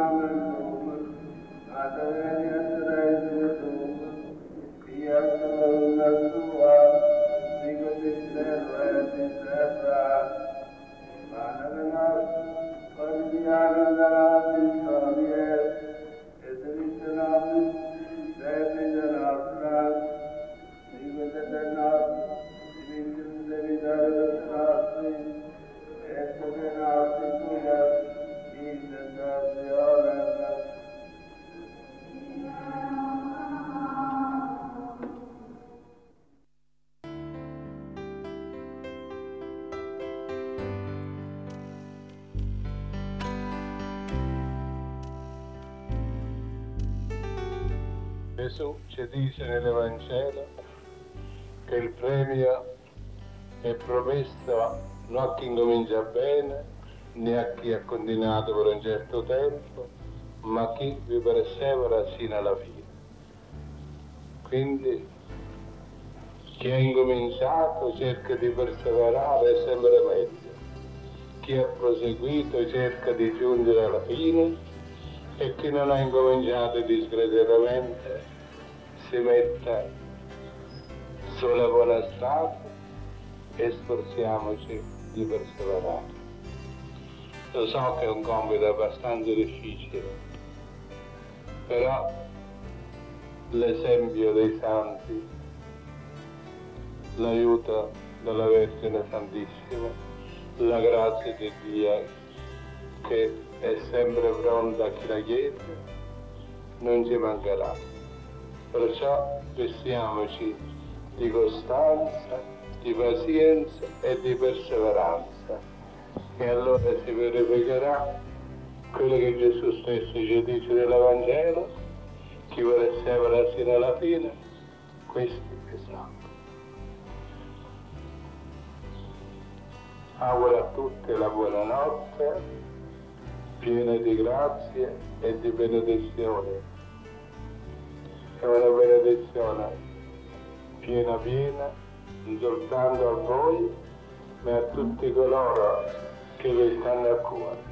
Amen. Gesù ci dice nell'Evangelo che il premio è promesso non a chi incomincia bene né a chi ha continuato per un certo tempo, ma a chi vi persevera sino alla fine. Quindi chi ha incominciato cerca di perseverare sempre meglio, chi ha proseguito cerca di giungere alla fine e chi non ha incominciato discretamente si metta sulla buona strada e sforziamoci di perseverare. Lo so che è un compito abbastanza difficile, però l'esempio dei santi, l'aiuto della Vergine Santissima, la grazia di Dio che è sempre pronta a chi la chiede, non ci mancherà. Perciò vestiamoci di costanza, di pazienza e di perseveranza. E allora si verificherà quello che Gesù stesso ci dice nell'Evangelo, chi persevera fino alla fine, questi è salvo. Auguro a tutti la buonanotte, piena di grazie e di benedizione è una benedizione piena piena, non soltanto a voi, ma a tutti coloro che vi stanno a cuore.